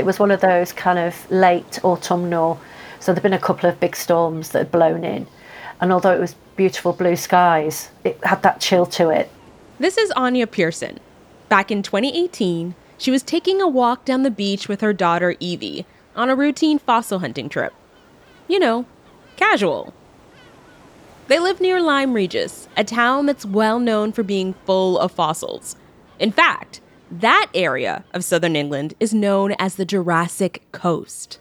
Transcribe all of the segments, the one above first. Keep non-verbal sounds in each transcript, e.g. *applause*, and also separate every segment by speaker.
Speaker 1: It was one of those kind of late autumnal, so there'd been a couple of big storms that had blown in. And although it was beautiful blue skies, it had that chill to it.
Speaker 2: This is Anya Pearson. Back in 2018, she was taking a walk down the beach with her daughter Evie on a routine fossil hunting trip. You know, casual. They live near Lyme Regis, a town that's well known for being full of fossils. In fact, that area of southern England is known as the Jurassic Coast.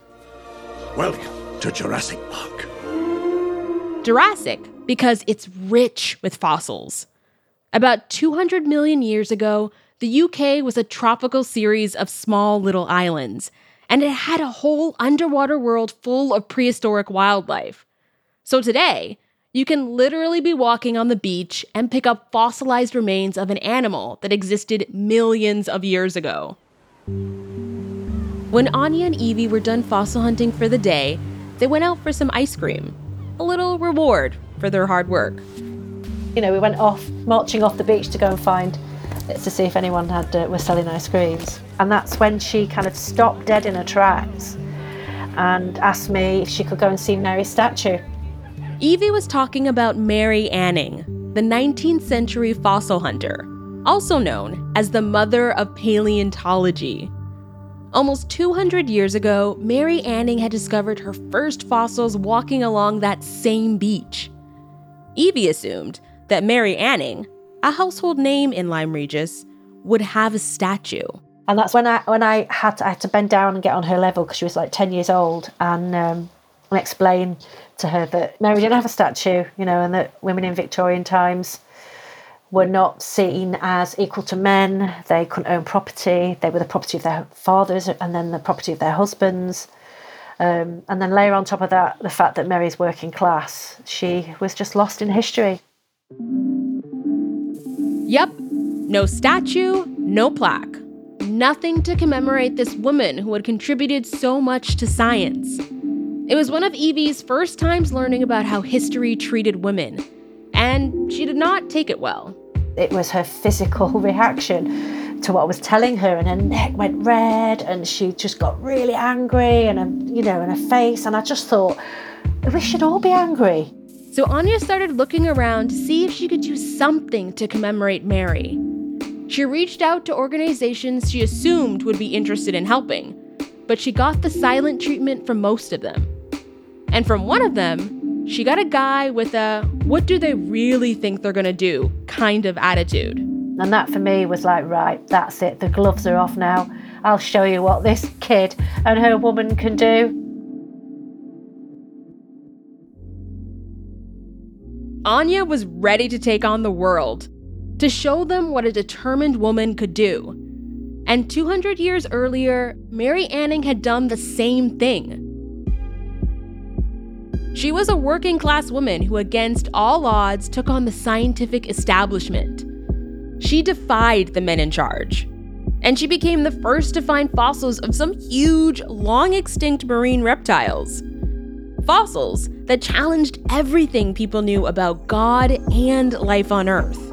Speaker 3: Welcome to Jurassic Park.
Speaker 2: Jurassic because it's rich with fossils. About 200 million years ago, the UK was a tropical series of small little islands, and it had a whole underwater world full of prehistoric wildlife. So today, you can literally be walking on the beach and pick up fossilized remains of an animal that existed millions of years ago. When Anya and Evie were done fossil hunting for the day, they went out for some ice cream, a little reward for their hard work.
Speaker 1: You know, we went off, marching off the beach to go and find, to see if anyone had uh, was selling ice creams. And that's when she kind of stopped dead in her tracks and asked me if she could go and see Mary's statue.
Speaker 2: Evie was talking about Mary Anning, the 19th century fossil hunter, also known as the mother of paleontology. Almost 200 years ago, Mary Anning had discovered her first fossils walking along that same beach. Evie assumed that Mary Anning, a household name in Lyme Regis, would have a statue.
Speaker 1: And that's when I when I had to, I had to bend down and get on her level because she was like 10 years old and um, and explain to her that Mary didn't have a statue, you know, and that women in Victorian times were not seen as equal to men. They couldn't own property. They were the property of their fathers and then the property of their husbands. Um, and then layer on top of that the fact that Mary's working class. She was just lost in history.
Speaker 2: Yep, no statue, no plaque. Nothing to commemorate this woman who had contributed so much to science. It was one of Evie's first times learning about how history treated women, and she did not take it well.
Speaker 1: It was her physical *laughs* reaction to what I was telling her, and her neck went red, and she just got really angry, and her, you know, in her face. And I just thought, we should all be angry.
Speaker 2: So Anya started looking around to see if she could do something to commemorate Mary. She reached out to organizations she assumed would be interested in helping, but she got the silent treatment from most of them. And from one of them, she got a guy with a what do they really think they're gonna do kind of attitude.
Speaker 1: And that for me was like, right, that's it. The gloves are off now. I'll show you what this kid and her woman can do.
Speaker 2: Anya was ready to take on the world, to show them what a determined woman could do. And 200 years earlier, Mary Anning had done the same thing. She was a working class woman who, against all odds, took on the scientific establishment. She defied the men in charge. And she became the first to find fossils of some huge, long extinct marine reptiles. Fossils that challenged everything people knew about God and life on Earth.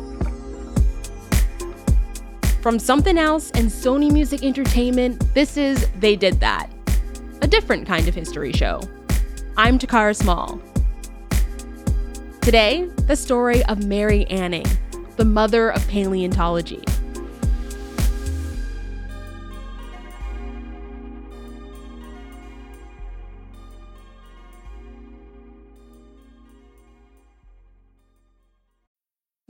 Speaker 2: From Somethin' Else and Sony Music Entertainment, this is They Did That, a different kind of history show. I'm Takara Small. Today, the story of Mary Anning, the mother of paleontology.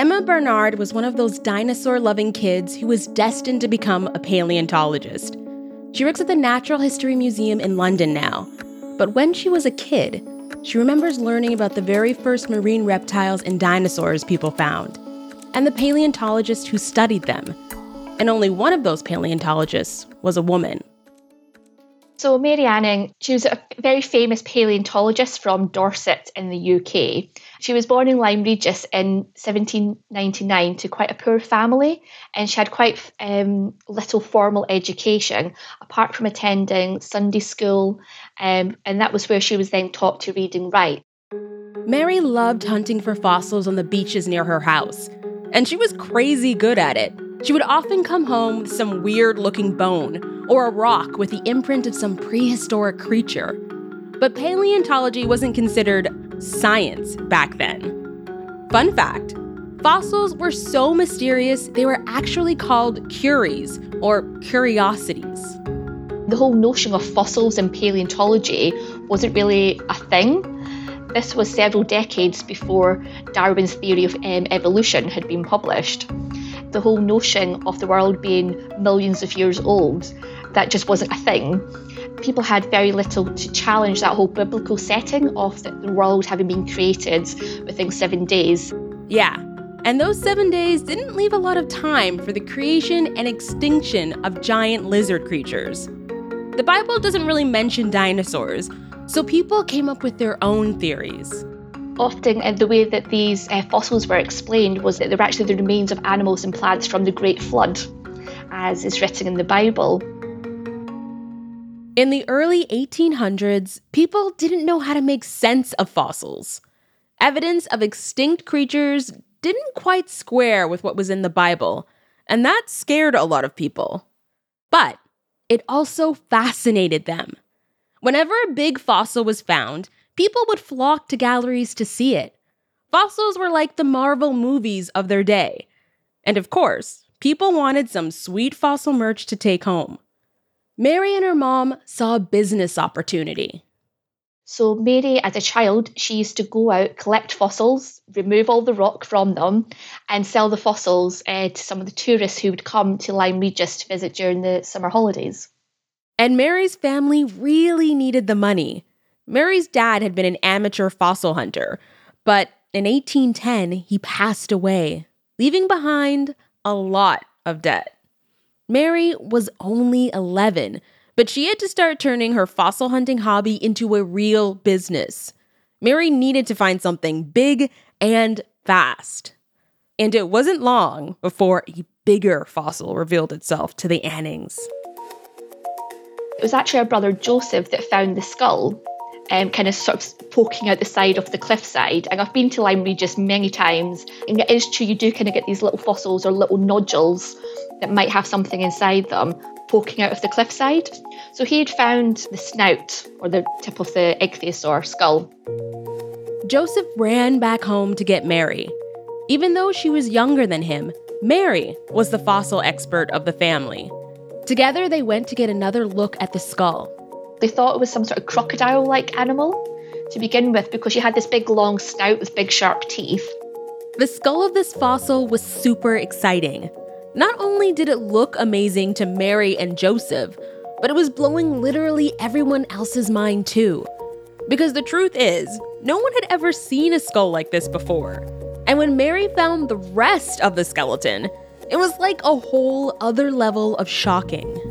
Speaker 2: Emma Bernard was one of those dinosaur loving kids who was destined to become a paleontologist. She works at the Natural History Museum in London now. But when she was a kid, she remembers learning about the very first marine reptiles and dinosaurs people found, and the paleontologists who studied them. and only one of those paleontologists was a woman.
Speaker 4: So, Mary Anning, she was a very famous paleontologist from Dorset in the UK. She was born in Lyme Regis in 1799 to quite a poor family, and she had quite um, little formal education apart from attending Sunday school, um, and that was where she was then taught to read and write.
Speaker 2: Mary loved hunting for fossils on the beaches near her house, and she was crazy good at it. She would often come home with some weird looking bone or a rock with the imprint of some prehistoric creature. But paleontology wasn't considered science back then. Fun fact fossils were so mysterious, they were actually called curios or curiosities.
Speaker 4: The whole notion of fossils in paleontology wasn't really a thing. This was several decades before Darwin's theory of um, evolution had been published the whole notion of the world being millions of years old, that just wasn't a thing. People had very little to challenge that whole biblical setting of the world having been created within seven days.
Speaker 2: Yeah, and those seven days didn't leave a lot of time for the creation and extinction of giant lizard creatures. The Bible doesn't really mention dinosaurs, so people came up with their own theories.
Speaker 4: Often, uh, the way that these uh, fossils were explained was that they were actually the remains of animals and plants from the Great Flood, as is written in the Bible.
Speaker 2: In the early 1800s, people didn't know how to make sense of fossils. Evidence of extinct creatures didn't quite square with what was in the Bible, and that scared a lot of people. But it also fascinated them. Whenever a big fossil was found, people would flock to galleries to see it. Fossils were like the Marvel movies of their day. And of course, people wanted some sweet fossil merch to take home. Mary and her mom saw a business opportunity.
Speaker 4: So, Mary, as a child, she used to go out, collect fossils, remove all the rock from them, and sell the fossils uh, to some of the tourists who would come to Lyme Regis to visit during the summer holidays.
Speaker 2: And Mary's family really needed the money. Mary's dad had been an amateur fossil hunter, but in 1810 he passed away, leaving behind a lot of debt. Mary was only 11, but she had to start turning her fossil hunting hobby into a real business. Mary needed to find something big and fast. And it wasn't long before a bigger fossil revealed itself to the Annings.
Speaker 4: It was actually her brother Joseph that found the skull um, kind of sort of poking out the side of the cliffside. And I've been to Lyme Regis many times, and it is true you do kind of get these little fossils or little nodules that might have something inside them poking out of the cliffside. So he had found the snout or the tip of the ichthyosaur skull.
Speaker 2: Joseph ran back home to get Mary. Even though she was younger than him, Mary was the fossil expert of the family. Together, they went to get another look at the skull.
Speaker 4: They thought it was some sort of crocodile like animal to begin with because she had this big long snout with big sharp teeth.
Speaker 2: The skull of this fossil was super exciting. Not only did it look amazing to Mary and Joseph, but it was blowing literally everyone else's mind too. Because the truth is, no one had ever seen a skull like this before. And when Mary found the rest of the skeleton, it was like a whole other level of shocking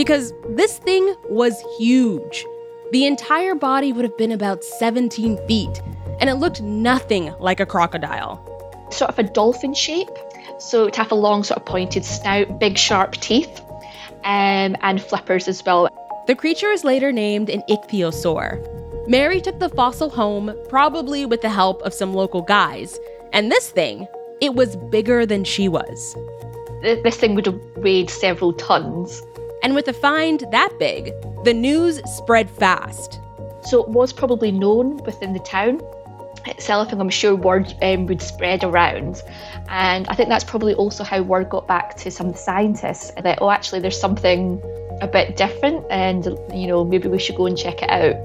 Speaker 2: because this thing was huge. The entire body would have been about 17 feet, and it looked nothing like a crocodile.
Speaker 4: Sort of a dolphin shape, so it have a long, sort of pointed snout, big, sharp teeth, um, and flippers as well.
Speaker 2: The creature is later named an ichthyosaur. Mary took the fossil home, probably with the help of some local guys, and this thing, it was bigger than she was.
Speaker 4: This thing would have weighed several tons.
Speaker 2: And with a find that big, the news spread fast.
Speaker 4: So it was probably known within the town itself, and I'm sure word um, would spread around. And I think that's probably also how word got back to some of the scientists that, oh, actually, there's something a bit different, and, you know, maybe we should go and check it out.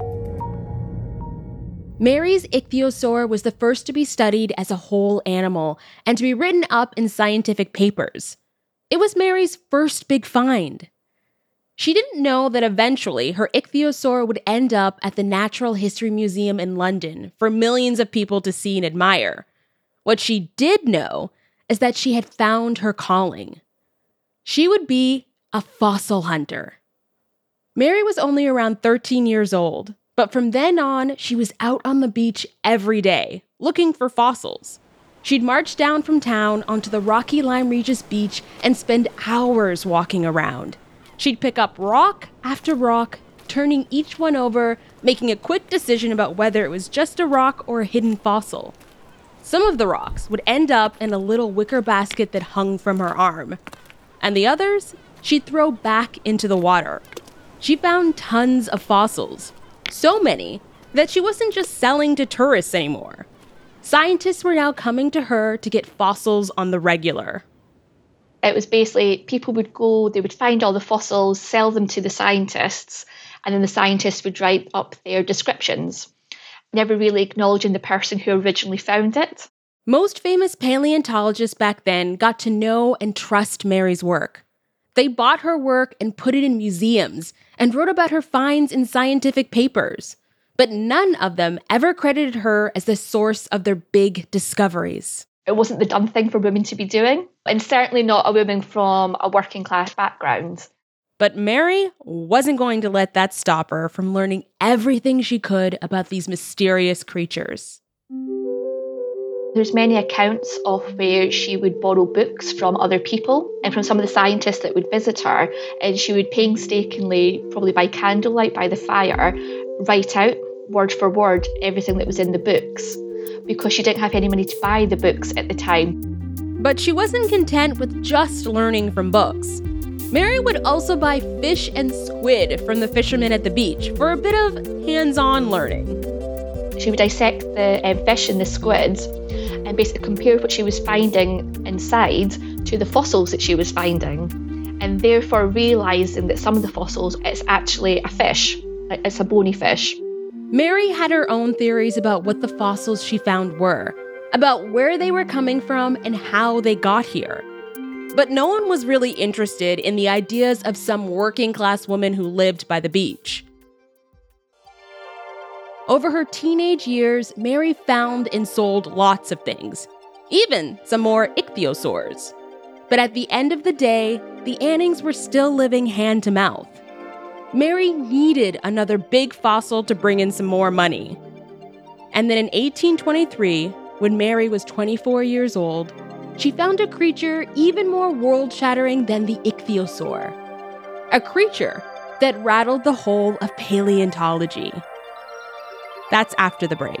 Speaker 2: Mary's ichthyosaur was the first to be studied as a whole animal and to be written up in scientific papers. It was Mary's first big find. She didn't know that eventually her ichthyosaur would end up at the Natural History Museum in London for millions of people to see and admire. What she did know is that she had found her calling. She would be a fossil hunter. Mary was only around 13 years old, but from then on, she was out on the beach every day looking for fossils. She'd march down from town onto the rocky Lyme Regis beach and spend hours walking around. She'd pick up rock after rock, turning each one over, making a quick decision about whether it was just a rock or a hidden fossil. Some of the rocks would end up in a little wicker basket that hung from her arm, and the others she'd throw back into the water. She found tons of fossils, so many that she wasn't just selling to tourists anymore. Scientists were now coming to her to get fossils on the regular.
Speaker 4: It was basically people would go, they would find all the fossils, sell them to the scientists, and then the scientists would write up their descriptions, never really acknowledging the person who originally found it.
Speaker 2: Most famous paleontologists back then got to know and trust Mary's work. They bought her work and put it in museums and wrote about her finds in scientific papers. But none of them ever credited her as the source of their big discoveries.
Speaker 4: It wasn't the done thing for women to be doing, and certainly not a woman from a working class background.
Speaker 2: But Mary wasn't going to let that stop her from learning everything she could about these mysterious creatures.
Speaker 4: There's many accounts of where she would borrow books from other people and from some of the scientists that would visit her, and she would painstakingly, probably by candlelight by the fire, write out word for word everything that was in the books because she didn't have any money to buy the books at the time.
Speaker 2: But she wasn't content with just learning from books. Mary would also buy fish and squid from the fishermen at the beach for a bit of hands on learning.
Speaker 4: She would dissect the uh, fish and the squids and basically compare what she was finding inside to the fossils that she was finding, and therefore realizing that some of the fossils it's actually a fish, it's a bony fish.
Speaker 2: Mary had her own theories about what the fossils she found were, about where they were coming from and how they got here. But no one was really interested in the ideas of some working class woman who lived by the beach. Over her teenage years, Mary found and sold lots of things, even some more ichthyosaurs. But at the end of the day, the Annings were still living hand to mouth. Mary needed another big fossil to bring in some more money. And then in 1823, when Mary was 24 years old, she found a creature even more world shattering than the ichthyosaur. A creature that rattled the whole of paleontology. That's after the break.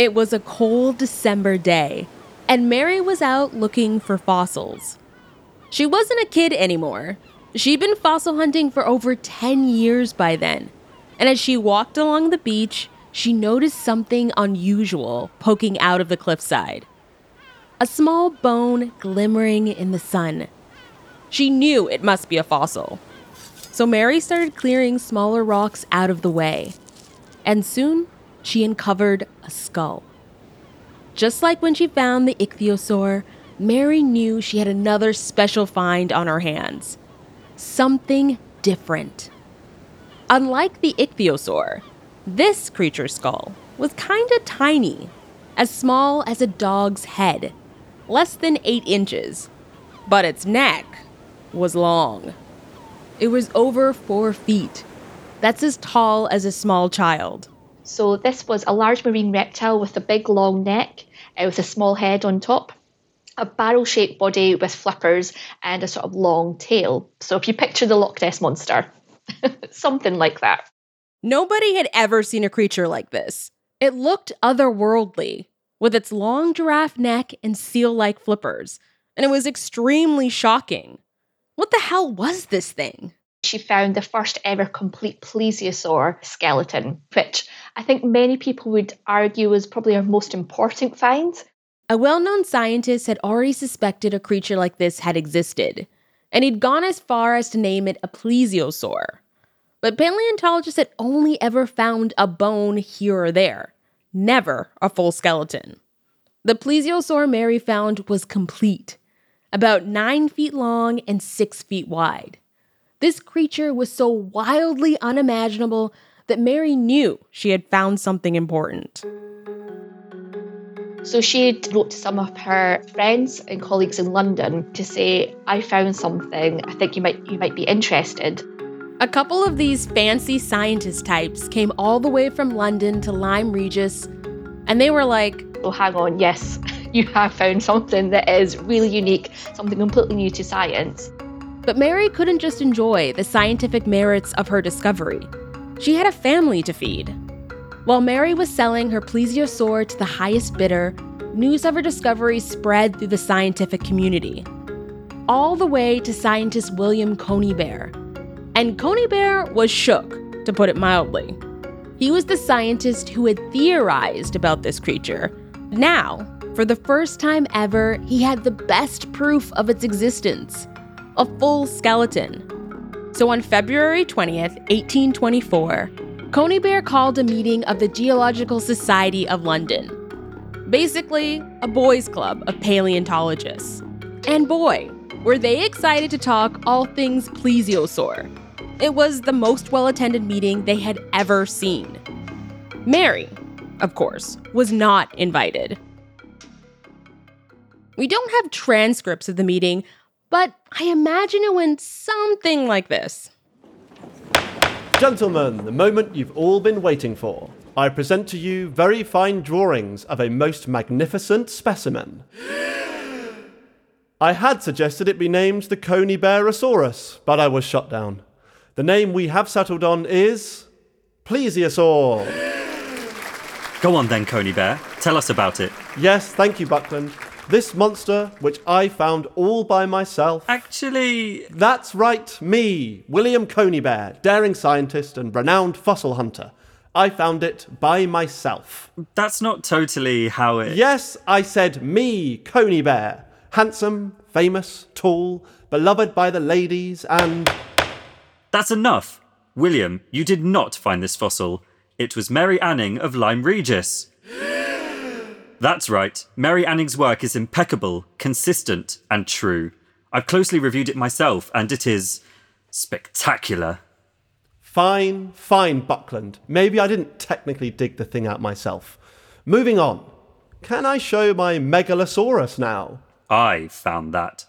Speaker 2: It was a cold December day, and Mary was out looking for fossils. She wasn't a kid anymore. She'd been fossil hunting for over 10 years by then. And as she walked along the beach, she noticed something unusual poking out of the cliffside a small bone glimmering in the sun. She knew it must be a fossil. So Mary started clearing smaller rocks out of the way. And soon, she uncovered a skull. Just like when she found the ichthyosaur, Mary knew she had another special find on her hands. Something different. Unlike the ichthyosaur, this creature's skull was kinda tiny, as small as a dog's head, less than 8 inches. But its neck was long. It was over 4 feet. That's as tall as a small child.
Speaker 4: So, this was a large marine reptile with a big long neck, uh, with a small head on top, a barrel shaped body with flippers, and a sort of long tail. So, if you picture the Loch Ness monster, *laughs* something like that.
Speaker 2: Nobody had ever seen a creature like this. It looked otherworldly, with its long giraffe neck and seal like flippers, and it was extremely shocking. What the hell was this thing?
Speaker 4: She found the first ever complete plesiosaur skeleton, which I think many people would argue was probably her most important find.
Speaker 2: A well known scientist had already suspected a creature like this had existed, and he'd gone as far as to name it a plesiosaur. But paleontologists had only ever found a bone here or there, never a full skeleton. The plesiosaur Mary found was complete, about nine feet long and six feet wide. This creature was so wildly unimaginable that Mary knew she had found something important.
Speaker 4: So she wrote to some of her friends and colleagues in London to say, "I found something. I think you might you might be interested."
Speaker 2: A couple of these fancy scientist types came all the way from London to Lyme Regis, and they were like,
Speaker 4: "Oh, hang on, yes, *laughs* you have found something that is really unique, something completely new to science."
Speaker 2: But Mary couldn't just enjoy the scientific merits of her discovery. She had a family to feed. While Mary was selling her plesiosaur to the highest bidder, news of her discovery spread through the scientific community, all the way to scientist William Conybeare. And Conybeare was shook, to put it mildly. He was the scientist who had theorized about this creature. Now, for the first time ever, he had the best proof of its existence a full skeleton. So on February 20th, 1824, Conybeare called a meeting of the Geological Society of London. Basically, a boys' club of paleontologists. And boy, were they excited to talk all things plesiosaur. It was the most well attended meeting they had ever seen. Mary, of course, was not invited. We don't have transcripts of the meeting, but I imagine it went something like this.
Speaker 5: Gentlemen, the moment you've all been waiting for. I present to you very fine drawings of a most magnificent specimen. I had suggested it be named the Conybearosaurus, but I was shot down. The name we have settled on is Plesiosaur.
Speaker 6: Go on then, Conybeare. Tell us about it.
Speaker 5: Yes, thank you, Buckland. This monster, which I found all by myself.
Speaker 6: Actually,
Speaker 5: That's right, me, William Conybeare, daring scientist and renowned fossil hunter. I found it by myself.
Speaker 6: that's not totally how it.
Speaker 5: Yes, I said me, Conybeare. Handsome, famous, tall, beloved by the ladies, and.
Speaker 6: That's enough. William, you did not find this fossil. It was Mary Anning of Lyme Regis. That's right. Mary Anning's work is impeccable, consistent, and true. I've closely reviewed it myself, and it is spectacular.
Speaker 5: Fine, fine, Buckland. Maybe I didn't technically dig the thing out myself. Moving on. Can I show my Megalosaurus now?
Speaker 6: I found that.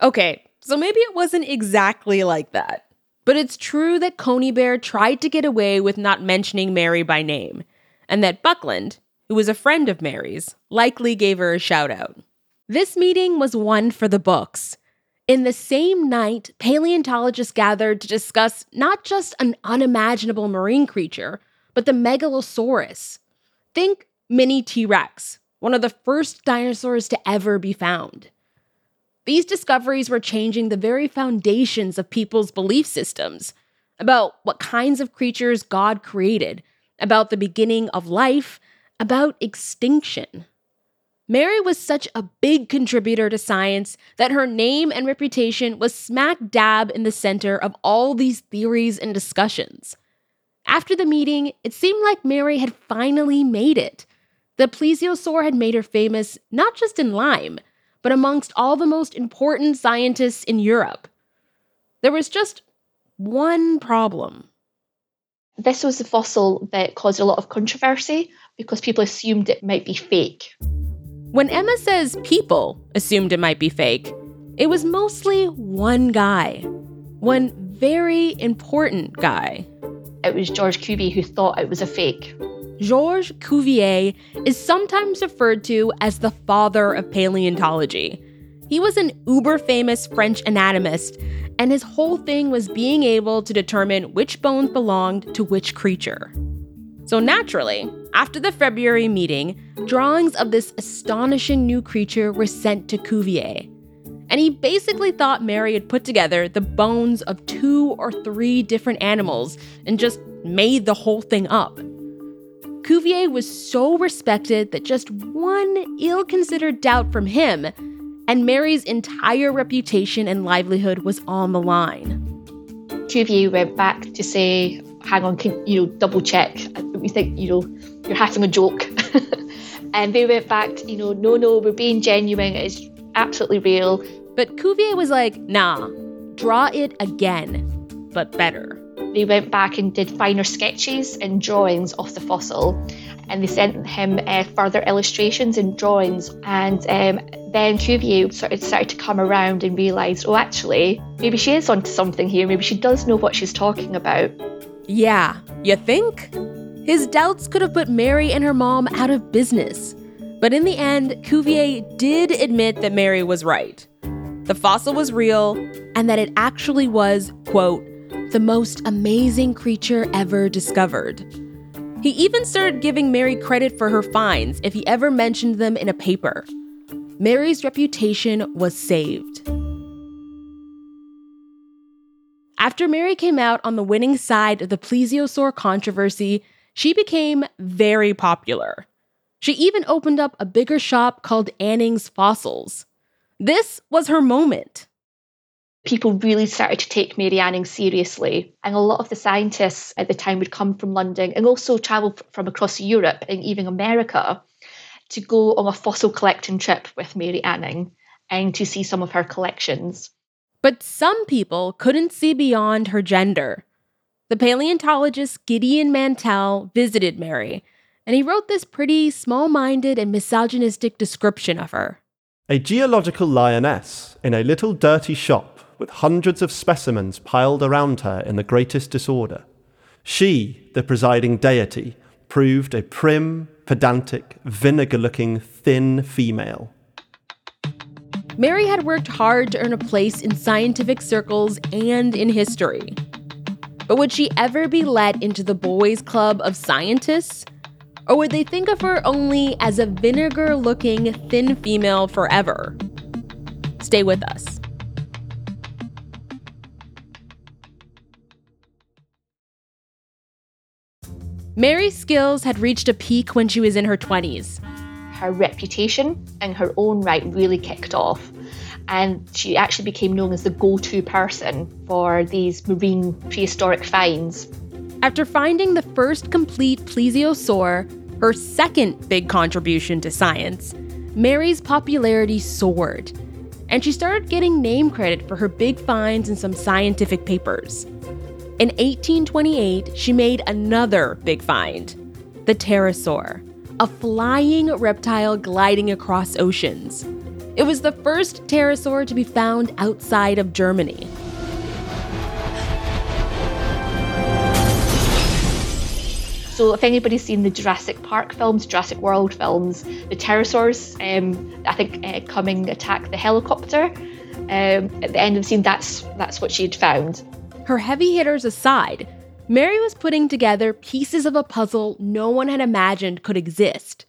Speaker 2: Okay, so maybe it wasn't exactly like that. But it's true that Conybeare tried to get away with not mentioning Mary by name, and that Buckland, who was a friend of Mary's, likely gave her a shout out. This meeting was one for the books. In the same night, paleontologists gathered to discuss not just an unimaginable marine creature, but the Megalosaurus. Think mini T Rex, one of the first dinosaurs to ever be found. These discoveries were changing the very foundations of people's belief systems about what kinds of creatures God created, about the beginning of life, about extinction. Mary was such a big contributor to science that her name and reputation was smack dab in the center of all these theories and discussions. After the meeting, it seemed like Mary had finally made it. The plesiosaur had made her famous not just in Lyme, but amongst all the most important scientists in Europe. There was just one problem.
Speaker 4: This was the fossil that caused a lot of controversy because people assumed it might be fake.
Speaker 2: When Emma says people assumed it might be fake, it was mostly one guy. One very important guy.
Speaker 4: It was George Cuvier who thought it was a fake.
Speaker 2: Georges Cuvier is sometimes referred to as the father of paleontology. He was an uber famous French anatomist, and his whole thing was being able to determine which bones belonged to which creature. So, naturally, after the February meeting, drawings of this astonishing new creature were sent to Cuvier. and he basically thought Mary had put together the bones of two or three different animals and just made the whole thing up. Cuvier was so respected that just one ill considered doubt from him, and Mary's entire reputation and livelihood was on the line.
Speaker 4: Cuvier went back to say, hang on, can, you know, double check. We think, you know, you're having a joke. *laughs* and they went back, to, you know, no, no, we're being genuine. It's absolutely real.
Speaker 2: But Cuvier was like, nah, draw it again, but better.
Speaker 4: They went back and did finer sketches and drawings of the fossil, and they sent him uh, further illustrations and drawings. And um, then Cuvier sort of started to come around and realised, oh, actually, maybe she is onto something here. Maybe she does know what she's talking about.
Speaker 2: Yeah, you think? His doubts could have put Mary and her mom out of business. But in the end, Cuvier did admit that Mary was right. The fossil was real, and that it actually was, quote, the most amazing creature ever discovered. He even started giving Mary credit for her finds if he ever mentioned them in a paper. Mary's reputation was saved. After Mary came out on the winning side of the plesiosaur controversy, she became very popular. She even opened up a bigger shop called Anning's Fossils. This was her moment
Speaker 4: people really started to take Mary Anning seriously. And a lot of the scientists at the time would come from London and also travel from across Europe and even America to go on a fossil collecting trip with Mary Anning and to see some of her collections.
Speaker 2: But some people couldn't see beyond her gender. The paleontologist Gideon Mantell visited Mary, and he wrote this pretty small minded and misogynistic description of her.
Speaker 5: A geological lioness in a little dirty shop with hundreds of specimens piled around her in the greatest disorder. She, the presiding deity, proved a prim, pedantic, vinegar looking, thin female.
Speaker 2: Mary had worked hard to earn a place in scientific circles and in history. But would she ever be let into the boys' club of scientists? Or would they think of her only as a vinegar looking thin female forever? Stay with us. Mary's skills had reached a peak when she was in her 20s.
Speaker 4: Her reputation in her own right really kicked off, and she actually became known as the go to person for these marine prehistoric finds.
Speaker 2: After finding the first complete plesiosaur, her second big contribution to science, Mary's popularity soared, and she started getting name credit for her big finds in some scientific papers. In 1828, she made another big find the pterosaur, a flying reptile gliding across oceans. It was the first pterosaur to be found outside of Germany.
Speaker 4: So, if anybody's seen the Jurassic Park films, Jurassic World films, the pterosaurs, um, I think, uh, coming attack the helicopter. Um, at the end of the scene, that's that's what she had found.
Speaker 2: Her heavy hitters aside, Mary was putting together pieces of a puzzle no one had imagined could exist.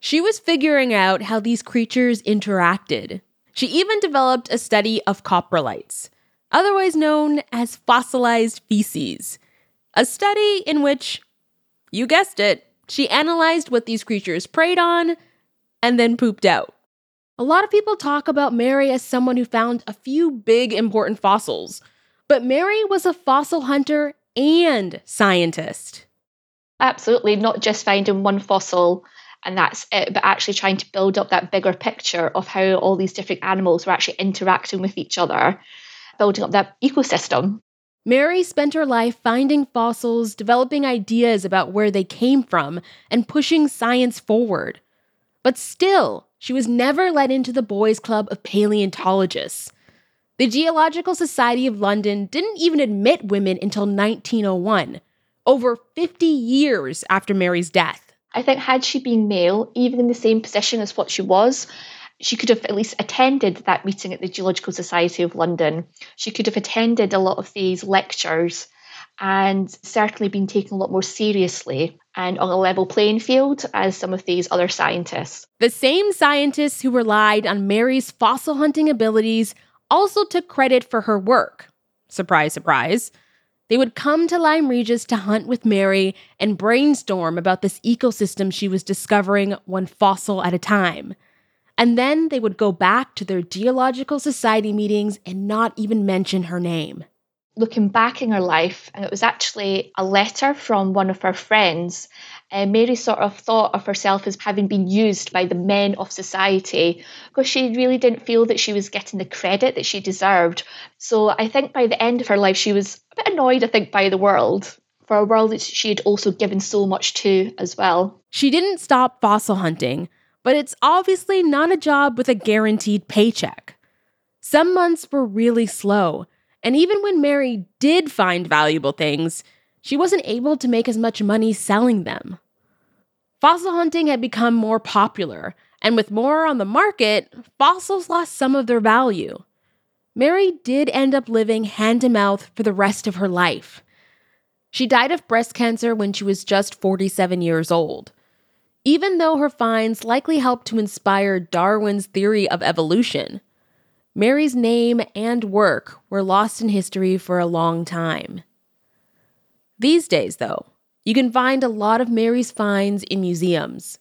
Speaker 2: She was figuring out how these creatures interacted. She even developed a study of coprolites, otherwise known as fossilized feces, a study in which, you guessed it, she analyzed what these creatures preyed on and then pooped out. A lot of people talk about Mary as someone who found a few big important fossils, but Mary was a fossil hunter and scientist.
Speaker 4: Absolutely, not just finding one fossil and that's it, but actually trying to build up that bigger picture of how all these different animals were actually interacting with each other, building up that ecosystem.
Speaker 2: Mary spent her life finding fossils, developing ideas about where they came from, and pushing science forward. But still, she was never let into the boys' club of paleontologists. The Geological Society of London didn't even admit women until 1901, over 50 years after Mary's death.
Speaker 4: I think, had she been male, even in the same position as what she was, she could have at least attended that meeting at the Geological Society of London. She could have attended a lot of these lectures and certainly been taken a lot more seriously. and on a level playing field as some of these other scientists.
Speaker 2: The same scientists who relied on Mary's fossil hunting abilities also took credit for her work. Surprise, surprise. They would come to Lyme Regis to hunt with Mary and brainstorm about this ecosystem she was discovering one fossil at a time. And then they would go back to their Geological Society meetings and not even mention her name.
Speaker 4: Looking back in her life, and it was actually a letter from one of her friends uh, Mary sort of thought of herself as having been used by the men of society because she really didn't feel that she was getting the credit that she deserved. So I think by the end of her life, she was a bit annoyed, I think, by the world for a world that she had also given so much to as well.
Speaker 2: She didn't stop fossil hunting, but it's obviously not a job with a guaranteed paycheck. Some months were really slow, and even when Mary did find valuable things, she wasn't able to make as much money selling them. Fossil hunting had become more popular, and with more on the market, fossils lost some of their value. Mary did end up living hand to mouth for the rest of her life. She died of breast cancer when she was just 47 years old. Even though her finds likely helped to inspire Darwin's theory of evolution, Mary's name and work were lost in history for a long time. These days, though, you can find a lot of Mary's finds in museums.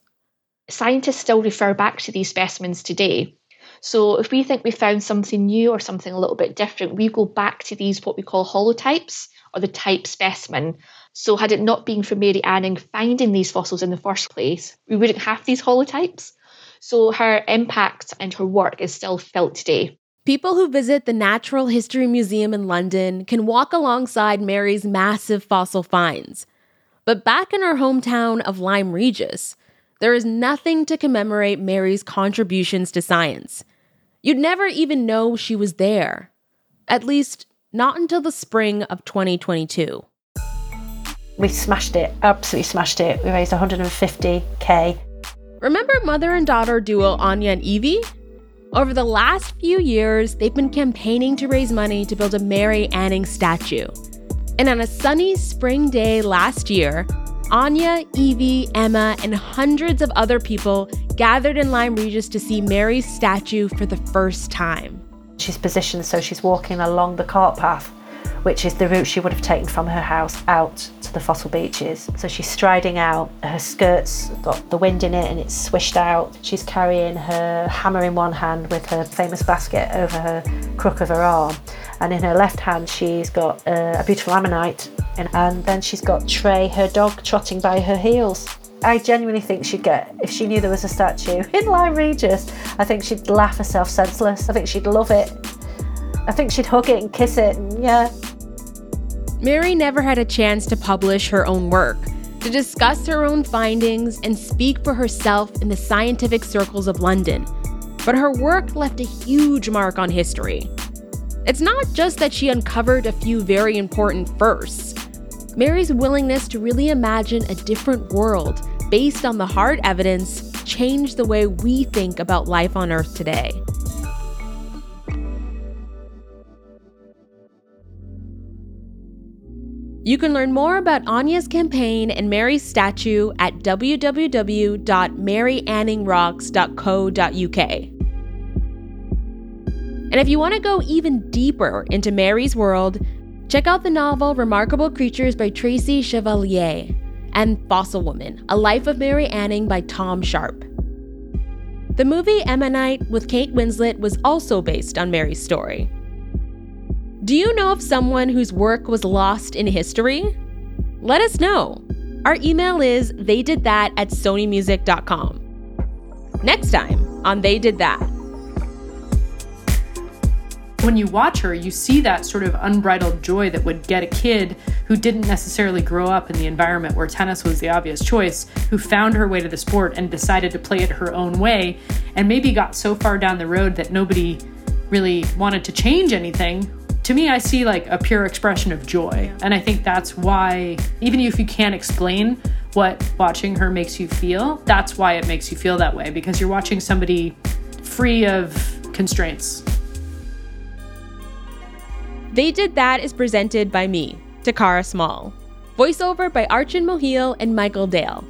Speaker 4: Scientists still refer back to these specimens today. So if we think we found something new or something a little bit different, we go back to these what we call holotypes or the type specimen. So had it not been for Mary Anning finding these fossils in the first place, we wouldn't have these holotypes. So her impact and her work is still felt today.
Speaker 2: People who visit the Natural History Museum in London can walk alongside Mary's massive fossil finds. But back in her hometown of Lyme Regis, there is nothing to commemorate Mary's contributions to science. You'd never even know she was there. At least, not until the spring of 2022.
Speaker 1: We smashed it, absolutely smashed it. We raised 150k.
Speaker 2: Remember mother and daughter duo Anya and Evie? Over the last few years, they've been campaigning to raise money to build a Mary Anning statue. And on a sunny spring day last year, Anya, Evie, Emma, and hundreds of other people gathered in Lyme Regis to see Mary's statue for the first time.
Speaker 1: She's positioned so she's walking along the cart path which is the route she would have taken from her house out to the fossil beaches. So she's striding out, her skirt's got the wind in it and it's swished out. She's carrying her hammer in one hand with her famous basket over her crook of her arm. And in her left hand, she's got uh, a beautiful ammonite. And, and then she's got Tray, her dog, trotting by her heels. I genuinely think she'd get, if she knew there was a statue *laughs* in Lyme Regis, I think she'd laugh herself senseless. I think she'd love it. I think she'd hug it and kiss it, and yeah,
Speaker 2: Mary never had a chance to publish her own work, to discuss her own findings, and speak for herself in the scientific circles of London. But her work left a huge mark on history. It's not just that she uncovered a few very important firsts. Mary's willingness to really imagine a different world based on the hard evidence changed the way we think about life on Earth today. You can learn more about Anya's campaign and Mary's statue at www.maryanningrocks.co.uk. And if you want to go even deeper into Mary's world, check out the novel Remarkable Creatures by Tracy Chevalier and Fossil Woman A Life of Mary Anning by Tom Sharpe. The movie Ammonite with Kate Winslet was also based on Mary's story. Do you know of someone whose work was lost in history? Let us know. Our email is theydidthat at sonymusic.com. Next time on They Did That.
Speaker 7: When you watch her, you see that sort of unbridled joy that would get a kid who didn't necessarily grow up in the environment where tennis was the obvious choice, who found her way to the sport and decided to play it her own way, and maybe got so far down the road that nobody really wanted to change anything to me, I see like a pure expression of joy. And I think that's why, even if you can't explain what watching her makes you feel, that's why it makes you feel that way because you're watching somebody free of constraints.
Speaker 2: They Did That is presented by me, Takara Small. Voiceover by Archon Mohil and Michael Dale.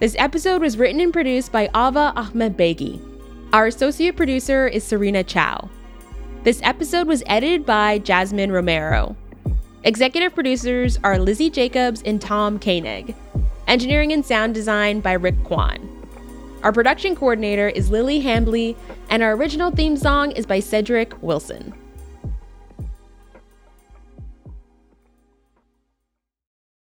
Speaker 2: This episode was written and produced by Ava Ahmed Begi. Our associate producer is Serena Chow. This episode was edited by Jasmine Romero. Executive producers are Lizzie Jacobs and Tom Koenig. Engineering and sound design by Rick Kwan. Our production coordinator is Lily Hambley, and our original theme song is by Cedric Wilson.